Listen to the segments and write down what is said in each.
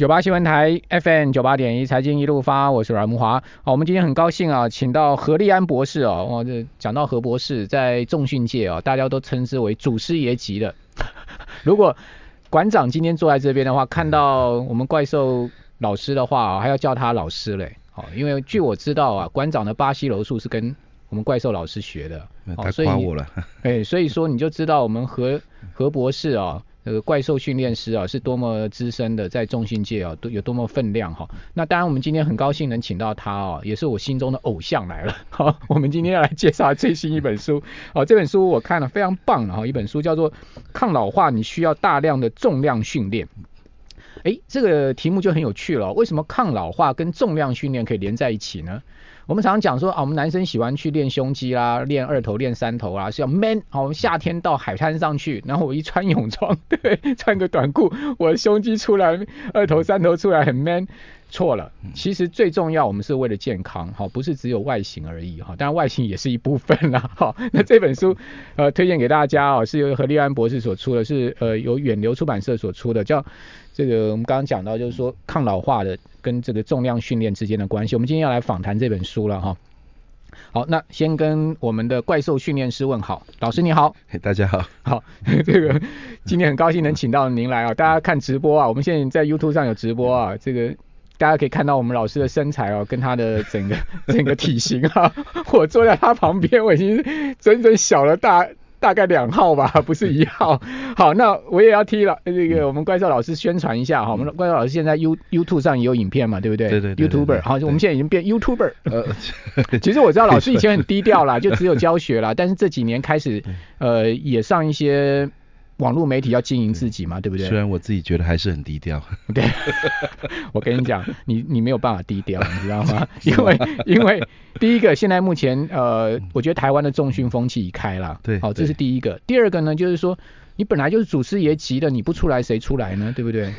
九八新闻台 FM 九八点一财经一路发，我是阮慕华。好，我们今天很高兴啊，请到何立安博士哦。哇，这讲到何博士，在重训界啊，大家都称之为祖师爷级的。如果馆长今天坐在这边的话，看到我们怪兽老师的话，还要叫他老师嘞。好，因为据我知道啊，馆长的巴西柔术是跟我们怪兽老师学的。他夸我了。哎，所以说你就知道我们何何博士啊。呃怪兽训练师啊，是多么资深的，在重心界啊，都有多么分量哈。那当然，我们今天很高兴能请到他啊，也是我心中的偶像来了。好，我们今天要来介绍最新一本书。好，这本书我看了非常棒哈，一本书叫做《抗老化你需要大量的重量训练》。哎，这个题目就很有趣了。为什么抗老化跟重量训练可以连在一起呢？我们常常讲说啊，我们男生喜欢去练胸肌啦，练二头、练三头啊，是要 man。好，我们夏天到海滩上去，然后我一穿泳装，对，穿个短裤，我的胸肌出来，二头、三头出来很 man。错了，其实最重要，我们是为了健康，好，不是只有外形而已哈。当然外形也是一部分啦。哈，那这本书呃推荐给大家哦，是由何立安博士所出的，是呃由远流出版社所出的，叫这个我们刚刚讲到就是说抗老化的。跟这个重量训练之间的关系，我们今天要来访谈这本书了哈。好，那先跟我们的怪兽训练师问好，老师你好。大家好。好，这个今天很高兴能请到您来啊，大家看直播啊，我们现在在 YouTube 上有直播啊，这个大家可以看到我们老师的身材哦，跟他的整个 整个体型啊，我坐在他旁边，我已经整整小了大。大概两号吧，不是一号。好，那我也要替了这个我们怪兽老师宣传一下哈。我们怪兽老师现在 You YouTube 上也有影片嘛，对不对？对对对。YouTuber，好，我们现在已经变 YouTuber。呃，其实我知道老师以前很低调啦，就只有教学啦。但是这几年开始，呃，也上一些。网络媒体要经营自己嘛，对不对？虽然我自己觉得还是很低调。对，我跟你讲，你你没有办法低调，你知道吗？因为因为第一个，现在目前呃，我觉得台湾的重训风气已开了。对，好，这是第一个。第二个呢，就是说你本来就是祖师爷级的，你不出来谁出来呢？对不对？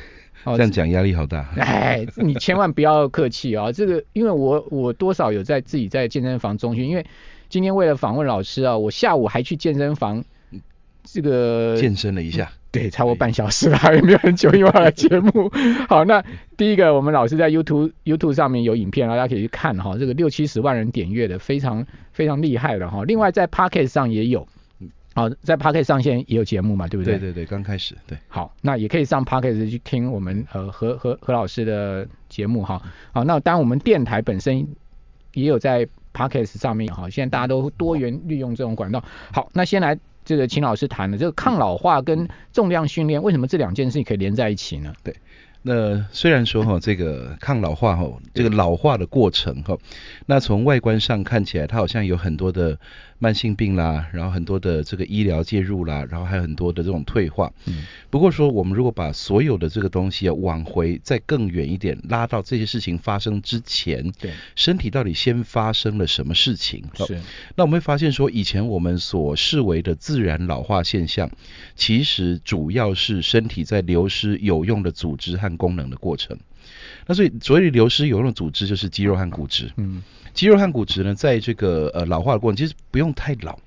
这样讲压力好大。哎，你千万不要客气啊！这个，因为我我多少有在自己在健身房中训，因为今天为了访问老师啊，我下午还去健身房。这个健身了一下，对，超过半小时了，还没有很久，因为我来节目。好，那第一个，我们老师在 YouTube YouTube 上面有影片，大家可以去看哈，这个六七十万人点阅的，非常非常厉害的哈。另外在 Pocket 上也有，好，在 Pocket 上线也有节目嘛，对不对？对对对，刚开始，对。好，那也可以上 Pocket 去听我们呃何何何老师的节目哈。好，那当然我们电台本身也有在 Pocket 上面哈，现在大家都多元利用这种管道。好，那先来。这个秦老师谈的这个抗老化跟重量训练，为什么这两件事情可以连在一起呢？对。那虽然说哈，这个抗老化哈，这个老化的过程哈，那从外观上看起来，它好像有很多的慢性病啦，然后很多的这个医疗介入啦，然后还有很多的这种退化。嗯。不过说，我们如果把所有的这个东西啊往回再更远一点，拉到这些事情发生之前，对，身体到底先发生了什么事情？是。那我们会发现说，以前我们所视为的自然老化现象，其实主要是身体在流失有用的组织和功能的过程，那所以所谓的流失有用的组织就是肌肉和骨质。嗯，肌肉和骨质呢，在这个呃老化的过程，其实不用太老。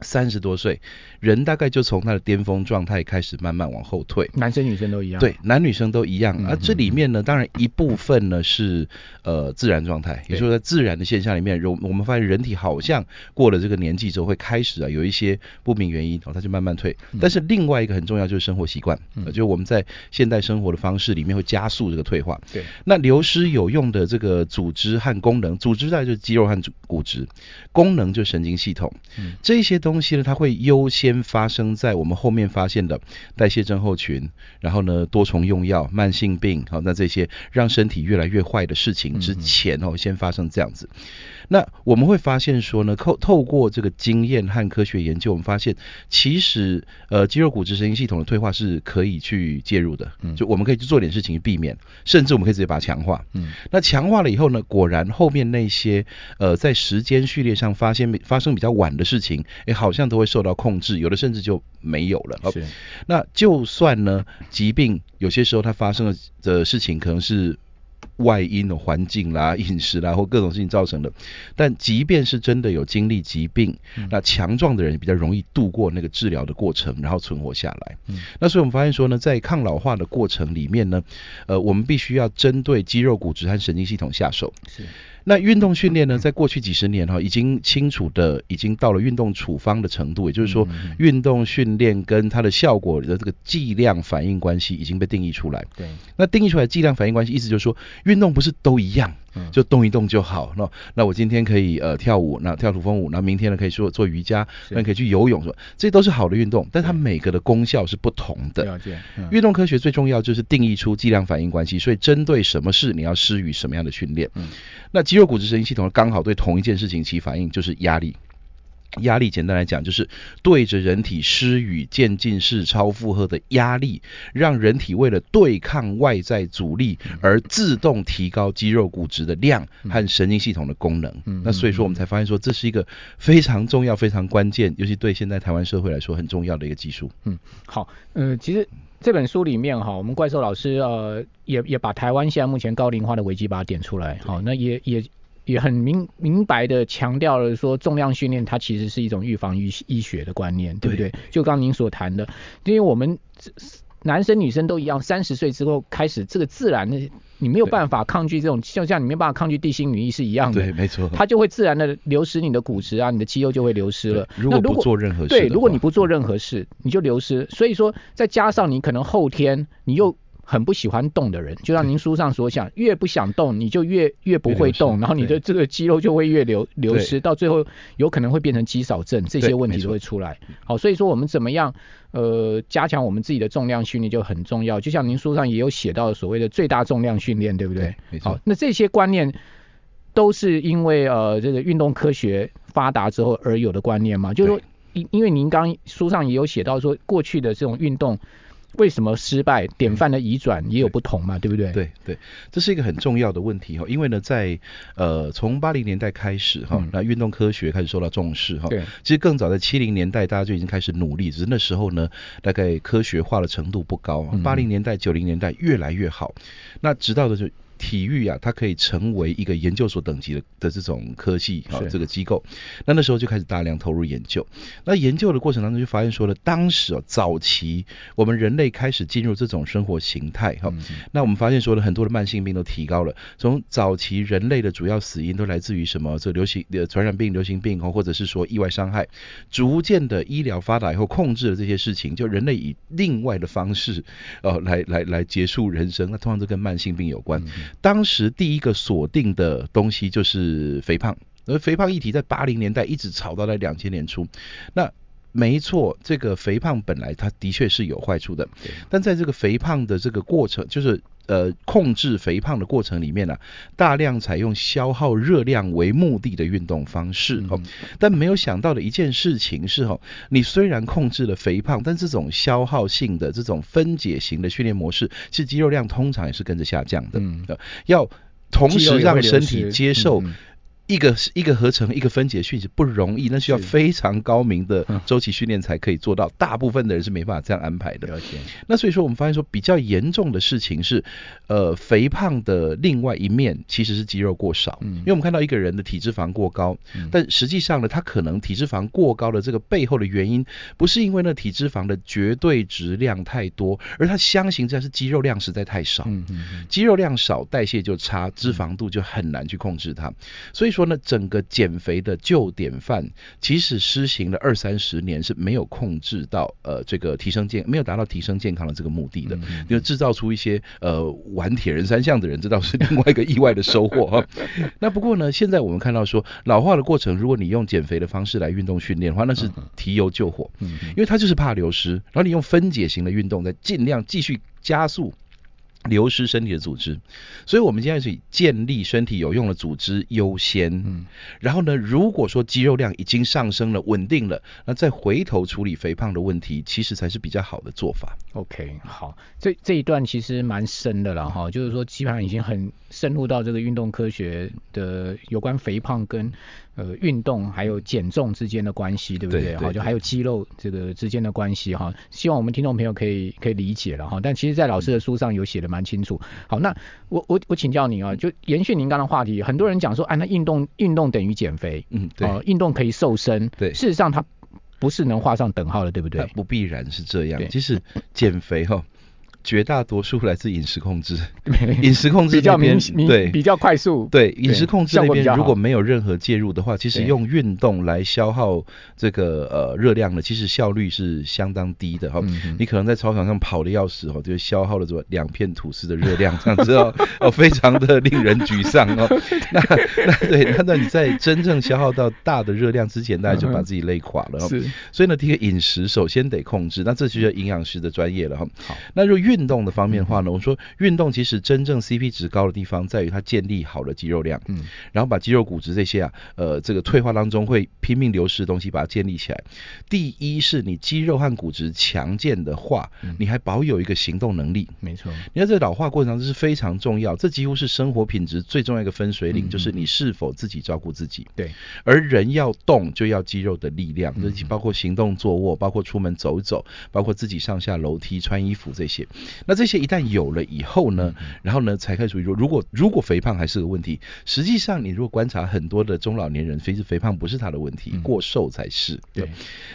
三十多岁，人大概就从他的巅峰状态开始慢慢往后退。男生女生都一样。对，男女生都一样。而、嗯啊、这里面呢，当然一部分呢是呃自然状态，也就是说在自然的现象里面，我们发现人体好像过了这个年纪之后会开始啊有一些不明原因，哦，它就慢慢退。但是另外一个很重要就是生活习惯，嗯，就是我们在现代生活的方式里面会加速这个退化。对。那流失有用的这个组织和功能，组织在就是肌肉和骨质，功能就是神经系统。嗯。这些东西呢，它会优先发生在我们后面发现的代谢症候群，然后呢，多重用药、慢性病，好，那这些让身体越来越坏的事情之前哦，先发生这样子。那我们会发现说呢，透透过这个经验和科学研究，我们发现其实呃肌肉骨质神经系统的退化是可以去介入的，嗯就我们可以去做点事情去避免，甚至我们可以直接把它强化。嗯，那强化了以后呢，果然后面那些呃在时间序列上发现发生比较晚的事情，哎，好像都会受到控制，有的甚至就没有了。是。那就算呢疾病有些时候它发生的的事情可能是。外因的环境啦、饮食啦或各种事情造成的。但即便是真的有经历疾病，嗯、那强壮的人比较容易度过那个治疗的过程，然后存活下来。嗯、那所以我们发现说呢，在抗老化的过程里面呢，呃，我们必须要针对肌肉、骨质和神经系统下手。是。那运动训练呢，在过去几十年哈，已经清楚的已经到了运动处方的程度，也就是说，运动训练跟它的效果的这个剂量反应关系已经被定义出来。对，那定义出来剂量反应关系，意思就是说，运动不是都一样。就动一动就好。那那我今天可以呃跳舞，那跳土风舞，那明天呢可以做做瑜伽，那可以去游泳，说这都是好的运动，但它每个的功效是不同的。了解。运动科学最重要就是定义出剂量反应关系，所以针对什么事你要施予什么样的训练。嗯。那肌肉骨质神经系统刚好对同一件事情起反应，就是压力。压力简单来讲就是对着人体施予渐进式超负荷的压力，让人体为了对抗外在阻力而自动提高肌肉骨质的量和神经系统的功能。嗯，那所以说我们才发现说这是一个非常重要、非常关键，尤其对现在台湾社会来说很重要的一个技术。嗯，好，呃，其实这本书里面哈，我们怪兽老师呃也也把台湾现在目前高龄化的危机把它点出来。好，那也也。也很明明白的强调了说，重量训练它其实是一种预防医医学的观念，对不对？对就刚您所谈的，因为我们男生女生都一样，三十岁之后开始这个自然的，你没有办法抗拒这种，就像你没有办法抗拒地心引力是一样的，对，没错，它就会自然的流失你的骨质啊，你的肌肉就会流失了。如果不做任何事，对，如果你不做任何事，你就流失。所以说，再加上你可能后天你又。很不喜欢动的人，就像您书上所讲，越不想动，你就越越不会动，然后你的这个肌肉就会越流流失，到最后有可能会变成肌少症，这些问题都会出来。好，所以说我们怎么样呃加强我们自己的重量训练就很重要。就像您书上也有写到所谓的最大重量训练，对不对？对好，那这些观念都是因为呃这个运动科学发达之后而有的观念嘛？就是说因因为您刚书上也有写到说过去的这种运动。为什么失败？典范的移转也有不同嘛，对，不对？对对，这是一个很重要的问题哈，因为呢，在呃从八零年代开始哈，那运动科学开始受到重视哈。对，其实更早在七零年代，大家就已经开始努力，只是那时候呢，大概科学化的程度不高。八零年代、九零年代越来越好，那直到的就。体育啊，它可以成为一个研究所等级的的这种科系啊，这个机构。那那时候就开始大量投入研究。那研究的过程当中就发现说了，当时哦，早期我们人类开始进入这种生活形态哈。那我们发现说了，很多的慢性病都提高了。从早期人类的主要死因都来自于什么？这流行的传染病、流行病或者是说意外伤害。逐渐的医疗发达以后，控制了这些事情，就人类以另外的方式呃来来来结束人生。那通常都跟慢性病有关。当时第一个锁定的东西就是肥胖，而肥胖议题在八零年代一直炒到在两千年初。那没错，这个肥胖本来它的确是有坏处的，但在这个肥胖的这个过程，就是呃控制肥胖的过程里面呢、啊，大量采用消耗热量为目的的运动方式哦。但没有想到的一件事情是哦，你虽然控制了肥胖，但这种消耗性的这种分解型的训练模式，其实肌肉量通常也是跟着下降的。嗯，要同时让身体接受。一个一个合成一个分解讯息不容易，那需要非常高明的周期训练才可以做到。大部分的人是没办法这样安排的。那所以说我们发现说比较严重的事情是，呃，肥胖的另外一面其实是肌肉过少。嗯。因为我们看到一个人的体脂肪过高，但实际上呢，他可能体脂肪过高的这个背后的原因，不是因为那体脂肪的绝对质量太多，而他相形之下是肌肉量实在太少。嗯嗯。肌肉量少，代谢就差，脂肪度就很难去控制它。所以说。说呢，整个减肥的旧典范，其实施行了二三十年是没有控制到呃这个提升健，没有达到提升健康的这个目的的，就制造出一些呃玩铁人三项的人，这倒是另外一个意外的收获哈。那不过呢，现在我们看到说老化的过程，如果你用减肥的方式来运动训练的话，那是提油救火，因为它就是怕流失，然后你用分解型的运动，再尽量继续加速。流失身体的组织，所以我们现在是以建立身体有用的组织优先。嗯，然后呢，如果说肌肉量已经上升了、稳定了，那再回头处理肥胖的问题，其实才是比较好的做法。OK，好，这这一段其实蛮深的了哈，就是说基本上已经很深入到这个运动科学的有关肥胖跟。呃运动还有减重之间的关系，对不对？好，就还有肌肉这个之间的关系哈。希望我们听众朋友可以可以理解了哈。但其实，在老师的书上有写的蛮清楚。好，那我我我请教你啊，就延续您刚刚的话题，很多人讲说，啊，那运动运动等于减肥，嗯，对，呃，运动可以瘦身，对，事实上它不是能画上等号的，对不对？不必然是这样。其实减肥哈。绝大多数来自饮食控制，饮食控制比较明对。比较快速，对饮食控制那边如果没有任何介入的话，其实用运动来消耗这个呃热量呢，其实效率是相当低的哈。嗯、你可能在操场上跑的要死哦，就消耗了什么两片吐司的热量这样子 哦，哦非常的令人沮丧哦。那那对那那你在真正消耗到大的热量之前，大家就把自己累垮了。是，所以呢，第一个饮食首先得控制，那这就叫营养师的专业了哈。好，那如果运运动的方面的话呢，我说运动其实真正 CP 值高的地方在于它建立好了肌肉量，嗯，然后把肌肉骨质这些啊，呃，这个退化当中会拼命流失的东西把它建立起来。第一是你肌肉和骨质强健的话，你还保有一个行动能力，没错。你在这老化过程当中是非常重要，这几乎是生活品质最重要一个分水岭，就是你是否自己照顾自己。对，而人要动就要肌肉的力量，这包括行动、坐卧，包括出门走走，包括自己上下楼梯、穿衣服这些。那这些一旦有了以后呢，然后呢才开始说，如果如果肥胖还是个问题，实际上你如果观察很多的中老年人，其实肥胖不是他的问题，过瘦才是。对。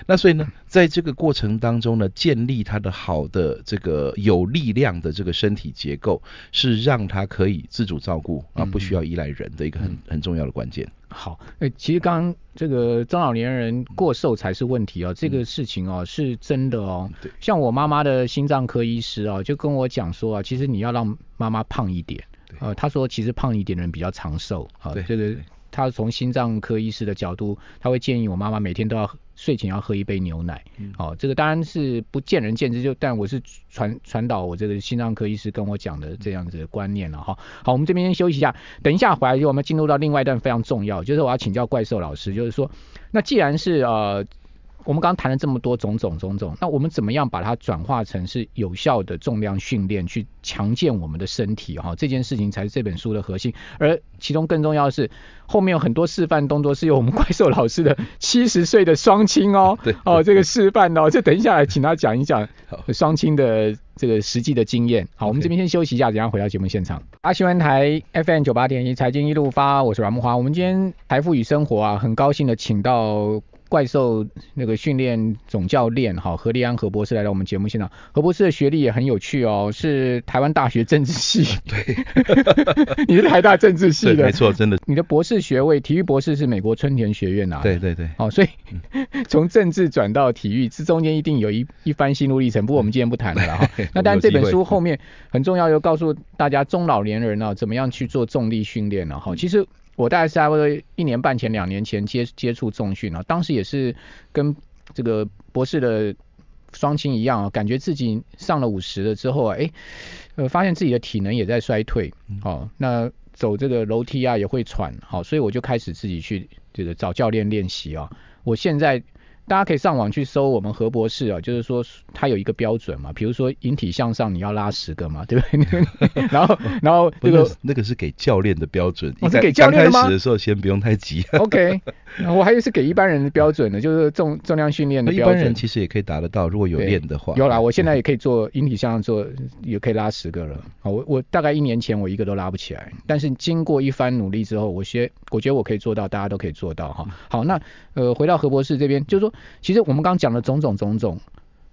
那所以呢，在这个过程当中呢，建立他的好的这个有力量的这个身体结构，是让他可以自主照顾啊，不需要依赖人的一个很很重要的关键。好，诶，其实刚刚这个中老年人过瘦才是问题哦，这个事情哦是真的哦。对，像我妈妈的心脏科医师啊，就跟我讲说啊，其实你要让妈妈胖一点，呃，他说其实胖一点的人比较长寿啊，这个。他从心脏科医师的角度，他会建议我妈妈每天都要睡前要喝一杯牛奶。嗯、哦，这个当然是不见仁见智，就但我是传传导我这个心脏科医师跟我讲的这样子的观念了哈。好，我们这边先休息一下，等一下回来就我们进入到另外一段非常重要，就是我要请教怪兽老师，就是说，那既然是呃。我们刚刚谈了这么多种种种种，那我们怎么样把它转化成是有效的重量训练，去强健我们的身体哈？这件事情才是这本书的核心。而其中更重要的是，后面有很多示范动作是由我们怪兽老师的七十岁的双亲哦，对哦，这个示范哦，就等一下来请他讲一讲双亲的这个实际的经验。好，我们这边先休息一下，等下回到节目现场。阿新闻台 FM 九八点一财经一路发，我是阮木华。我们今天财富与生活啊，很高兴的请到。怪兽那个训练总教练哈何立安何博士来到我们节目现场，何博士的学历也很有趣哦，是台湾大学政治系，对，你是台大政治系的，没错，真的，你的博士学位体育博士是美国春田学院呐，对对对，哦，所以 从政治转到体育，这中间一定有一一番心路历程，不过我们今天不谈了哈。那当然这本书后面很重要，又告诉大家中老年人啊怎么样去做重力训练了哈，其实。我大概是差不多一年半前、两年前接接触重训啊，当时也是跟这个博士的双亲一样啊，感觉自己上了五十了之后啊，哎，呃，发现自己的体能也在衰退，哦，那走这个楼梯啊也会喘，好，所以我就开始自己去这个找教练练习啊，我现在。大家可以上网去搜我们何博士啊，就是说他有一个标准嘛，比如说引体向上你要拉十个嘛，对不对？然后然后 这个那个是给教练的标准，我是给教练的吗？开始的时候先不用太急。OK，我还以为是给一般人的标准呢，就是重重量训练的标准。一般人其实也可以达得到，如果有练的话。有啦，我现在也可以做引体向上做，也可以拉十个了。啊，我我大概一年前我一个都拉不起来，但是经过一番努力之后，我学我觉得我可以做到，大家都可以做到哈。好，那呃回到何博士这边，就是说。其实我们刚刚讲的种种种种，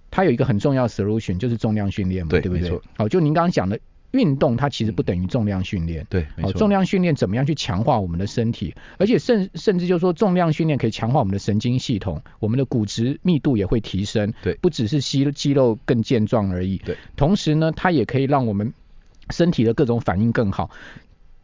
它有一个很重要的 solution，就是重量训练嘛，对，对不对？好，就您刚刚讲的运动，它其实不等于重量训练。对，好，重量训练怎么样去强化我们的身体？而且甚甚至就是说，重量训练可以强化我们的神经系统，我们的骨质密度也会提升。对，不只是肌肌肉更健壮而已。对，同时呢，它也可以让我们身体的各种反应更好，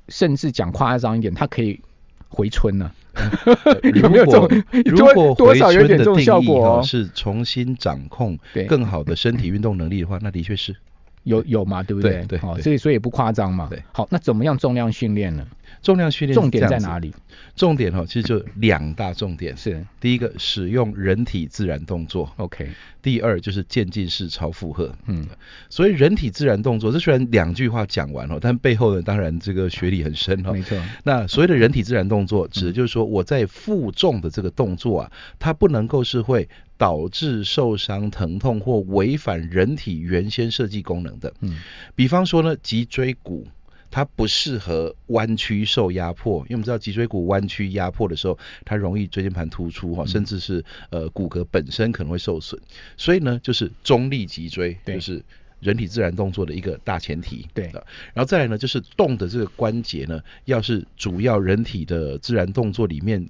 甚至讲夸张一点，它可以回春呢。有没有这种？如果多少有点这种效果，是重新掌控更好的身体运动能力的话，那的确是有有嘛，对不对？对，好，所以所以也不夸张嘛。对，好，那怎么样重量训练呢？重量训练重点在哪里？重点哈，其实就两大重点。是第一个，使用人体自然动作。OK。第二就是渐进式超负荷。嗯。所以人体自然动作，这虽然两句话讲完了，但背后呢，当然这个学理很深哈。没错。那所谓的人体自然动作，指的就是说我在负重的这个动作啊，它不能够是会导致受伤、疼痛或违反人体原先设计功能的。嗯。比方说呢，脊椎骨。它不适合弯曲受压迫，因为我们知道脊椎骨弯曲压迫的时候，它容易椎间盘突出哈，甚至是呃骨骼本身可能会受损。所以呢，就是中立脊椎，就是人体自然动作的一个大前提。对，然后再来呢，就是动的这个关节呢，要是主要人体的自然动作里面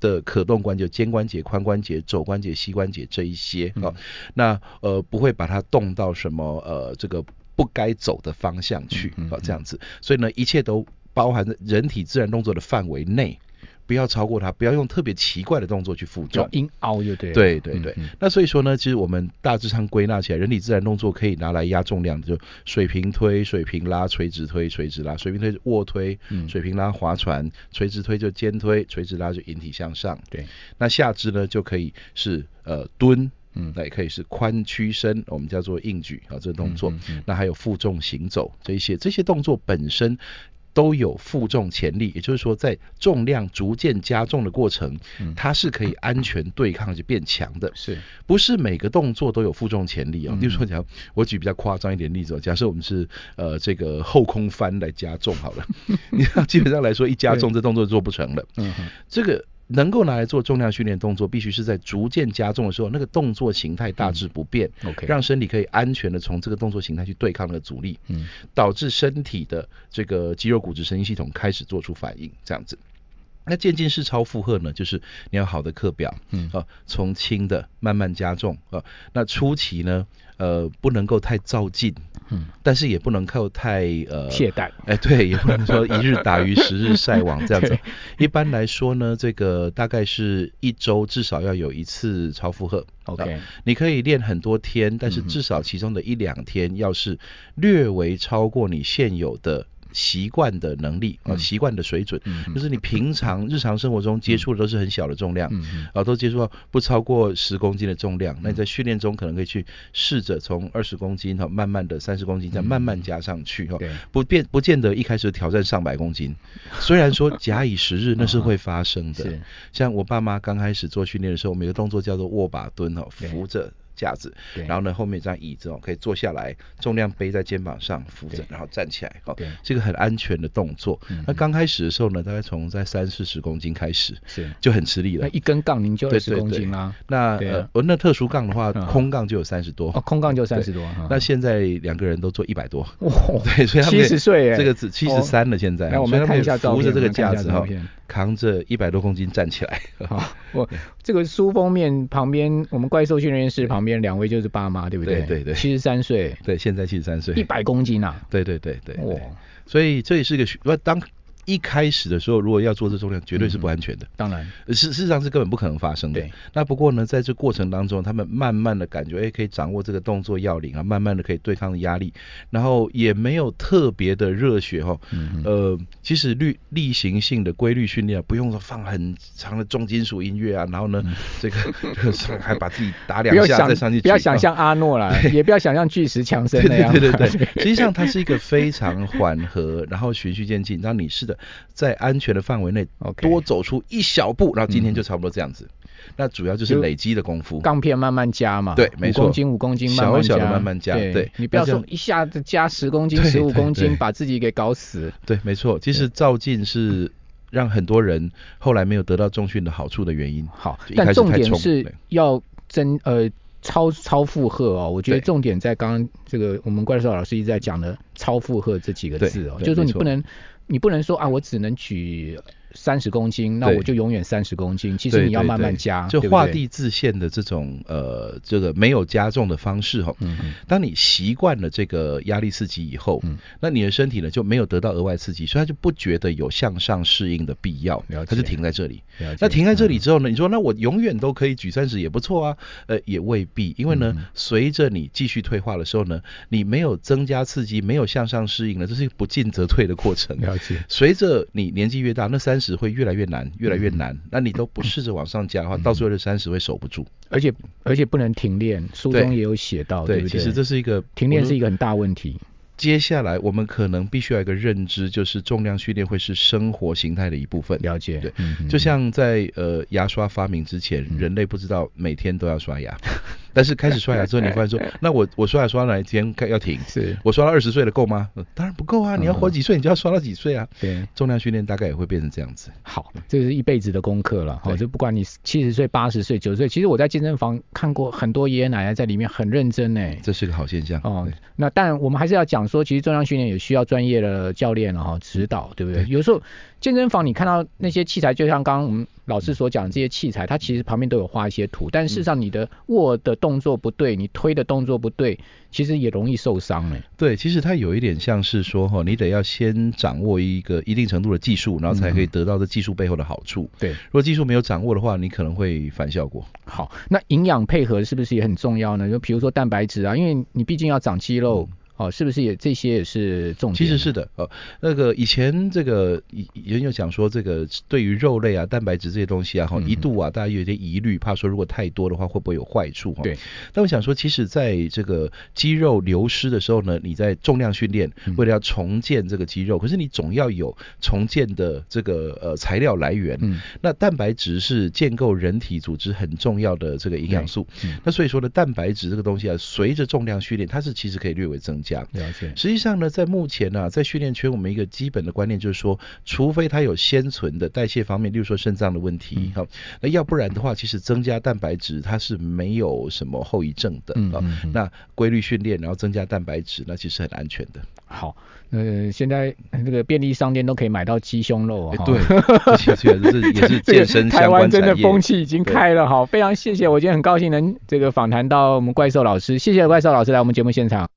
的可动关节，肩关节、髋关节、肘关节、膝关节这一些啊，那呃不会把它动到什么呃这个。不该走的方向去啊，这样子，所以呢，一切都包含在人体自然动作的范围内，不要超过它，不要用特别奇怪的动作去负重，硬凹就对。对对对，那所以说呢，其实我们大致上归纳起来，人体自然动作可以拿来压重量，就水平推、水平拉、垂直推、垂直拉。水平推是卧推，水平拉划船，垂直推就肩推，垂直拉就引体向上。对，那下肢呢就可以是呃蹲。嗯，那也可以是髋屈伸，我们叫做硬举啊，这个动作。嗯嗯嗯、那还有负重行走这一些，这些动作本身都有负重潜力，也就是说，在重量逐渐加重的过程，嗯、它是可以安全对抗就变强的。是，不是每个动作都有负重潜力啊？比如说，讲我举比较夸张一点例子，假设我们是呃这个后空翻来加重好了，你看基本上来说，一加重这动作做不成了。嗯哼，这个。能够拿来做重量训练动作，必须是在逐渐加重的时候，那个动作形态大致不变，嗯，OK，让身体可以安全的从这个动作形态去对抗那个阻力，嗯，导致身体的这个肌肉、骨质、神经系统开始做出反应，这样子。那渐进式超负荷呢，就是你要好的课表，嗯，啊，从轻的慢慢加重啊，那初期呢，呃，不能够太躁进。嗯，但是也不能够太呃懈怠，哎，对，也不能说一日打鱼十日晒网这样子。一般来说呢，这个大概是一周至少要有一次超负荷。OK，啊，你可以练很多天，但是至少其中的一两天要是略微超过你现有的。习惯的能力啊，习惯的水准，嗯、就是你平常日常生活中接触的都是很小的重量，嗯、啊，都接触到不超过十公斤的重量。嗯、那你在训练中可能可以去试着从二十公斤哈，慢慢的三十公斤这样慢慢加上去哈，嗯、不变不见得一开始挑战上百公斤。虽然说假以时日那是会发生的，像我爸妈刚开始做训练的时候，每个动作叫做握把蹲哈，扶着。架子，然后呢，后面一张椅子哦，可以坐下来，重量背在肩膀上，扶着，然后站起来，哦，这个很安全的动作。那刚开始的时候呢，大概从在三四十公斤开始，是就很吃力了。那一根杠您就二十公斤啦。那呃，那特殊杠的话，空杠就有三十多。哦，空杠就三十多。那现在两个人都做一百多。哇，对，所以他们七十岁，这个是七十三了，现在。那我们看一下扶着这个架子哈。扛着一百多公斤站起来，好，我这个书封面旁边，我们怪兽训练室旁边两位就是爸妈，对不对？对对对，七十三岁，对，现在七十三岁，一百公斤啊，对对对对，哇，所以这也是个学，当。一开始的时候，如果要做这重量，绝对是不安全的。当然，事事实上是根本不可能发生的。对。那不过呢，在这过程当中，他们慢慢的感觉，哎，可以掌握这个动作要领啊，慢慢的可以对抗压力，然后也没有特别的热血哈。嗯。呃，其实例例行性的规律训练，不用说放很长的重金属音乐啊，然后呢，这个 还把自己打两下再上去。不要想象阿诺啦，也不要想象巨石强森那样。对对对对。实际上它是一个非常缓和，然后循序渐进，让你试的。在安全的范围内，多走出一小步，然后今天就差不多这样子。那主要就是累积的功夫，杠片慢慢加嘛。对，没错，五公斤五公斤，慢慢加，小小的慢慢加。对，你不要说一下子加十公斤、十五公斤，把自己给搞死。对，没错，其实照进是让很多人后来没有得到重训的好处的原因。好，但重点是要增呃超超负荷哦。我觉得重点在刚刚这个我们怪兽老师一直在讲的超负荷这几个字哦，就是说你不能。你不能说啊，我只能举三十公斤，那我就永远三十公斤。其实你要慢慢加，对对对，就画地自限的这种呃，这个没有加重的方式哈。嗯嗯。当你习惯了这个压力刺激以后，嗯，那你的身体呢就没有得到额外刺激，所以他就不觉得有向上适应的必要，他就停在这里。那停在这里之后呢，你说那我永远都可以举三十也不错啊，呃，也未必，因为呢，随着你继续退化的时候呢，你没有增加刺激，没有向上适应呢，这是一个不进则退的过程。了解。随着你年纪越大，那三十会越来越难，越来越难。那你都不试着往上加的话，到最后这三十会守不住。而且而且不能停练，书中也有写到，对不对？其实这是一个停练是一个很大问题。接下来我们可能必须要有一个认知，就是重量训练会是生活形态的一部分。了解，对，就像在呃牙刷发明之前，人类不知道每天都要刷牙。但是开始刷牙 之后，你发现说，那我我刷牙刷到哪一天要停？是我刷到二十岁了够吗？当然不够啊！你要活几岁，你就要刷到几岁啊？对，重量训练大概也会变成这样子。好，这是一辈子的功课了。好，就不管你七十岁、八十岁、九十岁，其实我在健身房看过很多爷爷奶奶在里面很认真呢。这是个好现象。哦，那但我们还是要讲说，其实重量训练也需要专业的教练了哈，指导，对不对？有时候。健身房你看到那些器材，就像刚刚我们老师所讲的这些器材，它其实旁边都有画一些图，但事实上你的握的动作不对，你推的动作不对，其实也容易受伤哎。对，其实它有一点像是说哈，你得要先掌握一个一定程度的技术，然后才可以得到这技术背后的好处。嗯、对，如果技术没有掌握的话，你可能会反效果。好，那营养配合是不是也很重要呢？就比如说蛋白质啊，因为你毕竟要长肌肉。嗯哦，是不是也这些也是重点？其实是的，哦，那个以前这个人有讲说，这个对于肉类啊、蛋白质这些东西啊，哈、嗯，一度啊，大家有些疑虑，怕说如果太多的话会不会有坏处？哈，对。但我想说，其实在这个肌肉流失的时候呢，你在重量训练，为了要重建这个肌肉，嗯、可是你总要有重建的这个呃材料来源。嗯。那蛋白质是建构人体组织很重要的这个营养素。嗯。那所以说呢，蛋白质这个东西啊，随着重量训练，它是其实可以略微增加。讲了解。实际上呢，在目前呢、啊，在训练圈，我们一个基本的观念就是说，除非它有先存的代谢方面，例如说肾脏的问题，好、嗯，那要不然的话，其实增加蛋白质它是没有什么后遗症的啊、嗯嗯。那规律训练，然后增加蛋白质，那其实很安全的。好，呃，现在那个便利商店都可以买到鸡胸肉啊。对，这是也是健身。台湾真的风气已经开了，好，非常谢谢，我今天很高兴能这个访谈到我们怪兽老师，谢谢怪兽老师来我们节目现场。